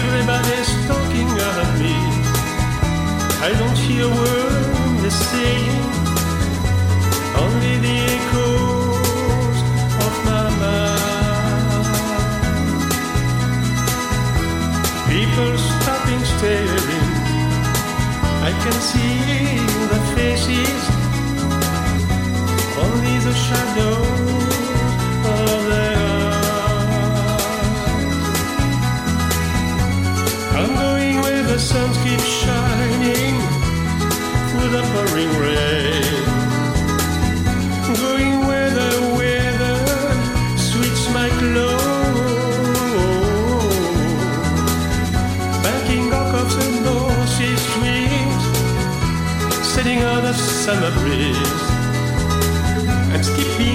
Everybody's talking of me. I don't hear a word they're saying, only the echoes of my mind. People stopping, staring. I can see. Sun keeps shining through the pouring rain. Going where the weather sweets my clothes. Backing off of the North East winds, setting on a summer breeze, and skipping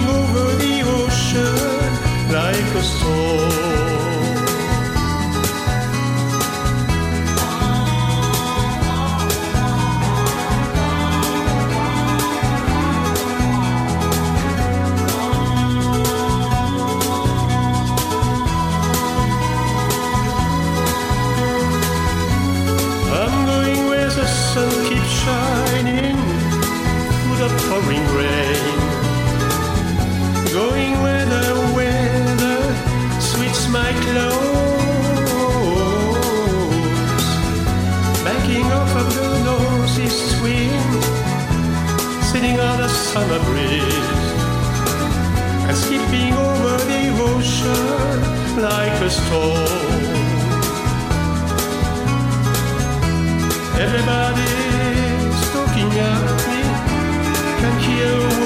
on a summer breeze and skipping over the ocean like a stone. Everybody's looking at me, can hear.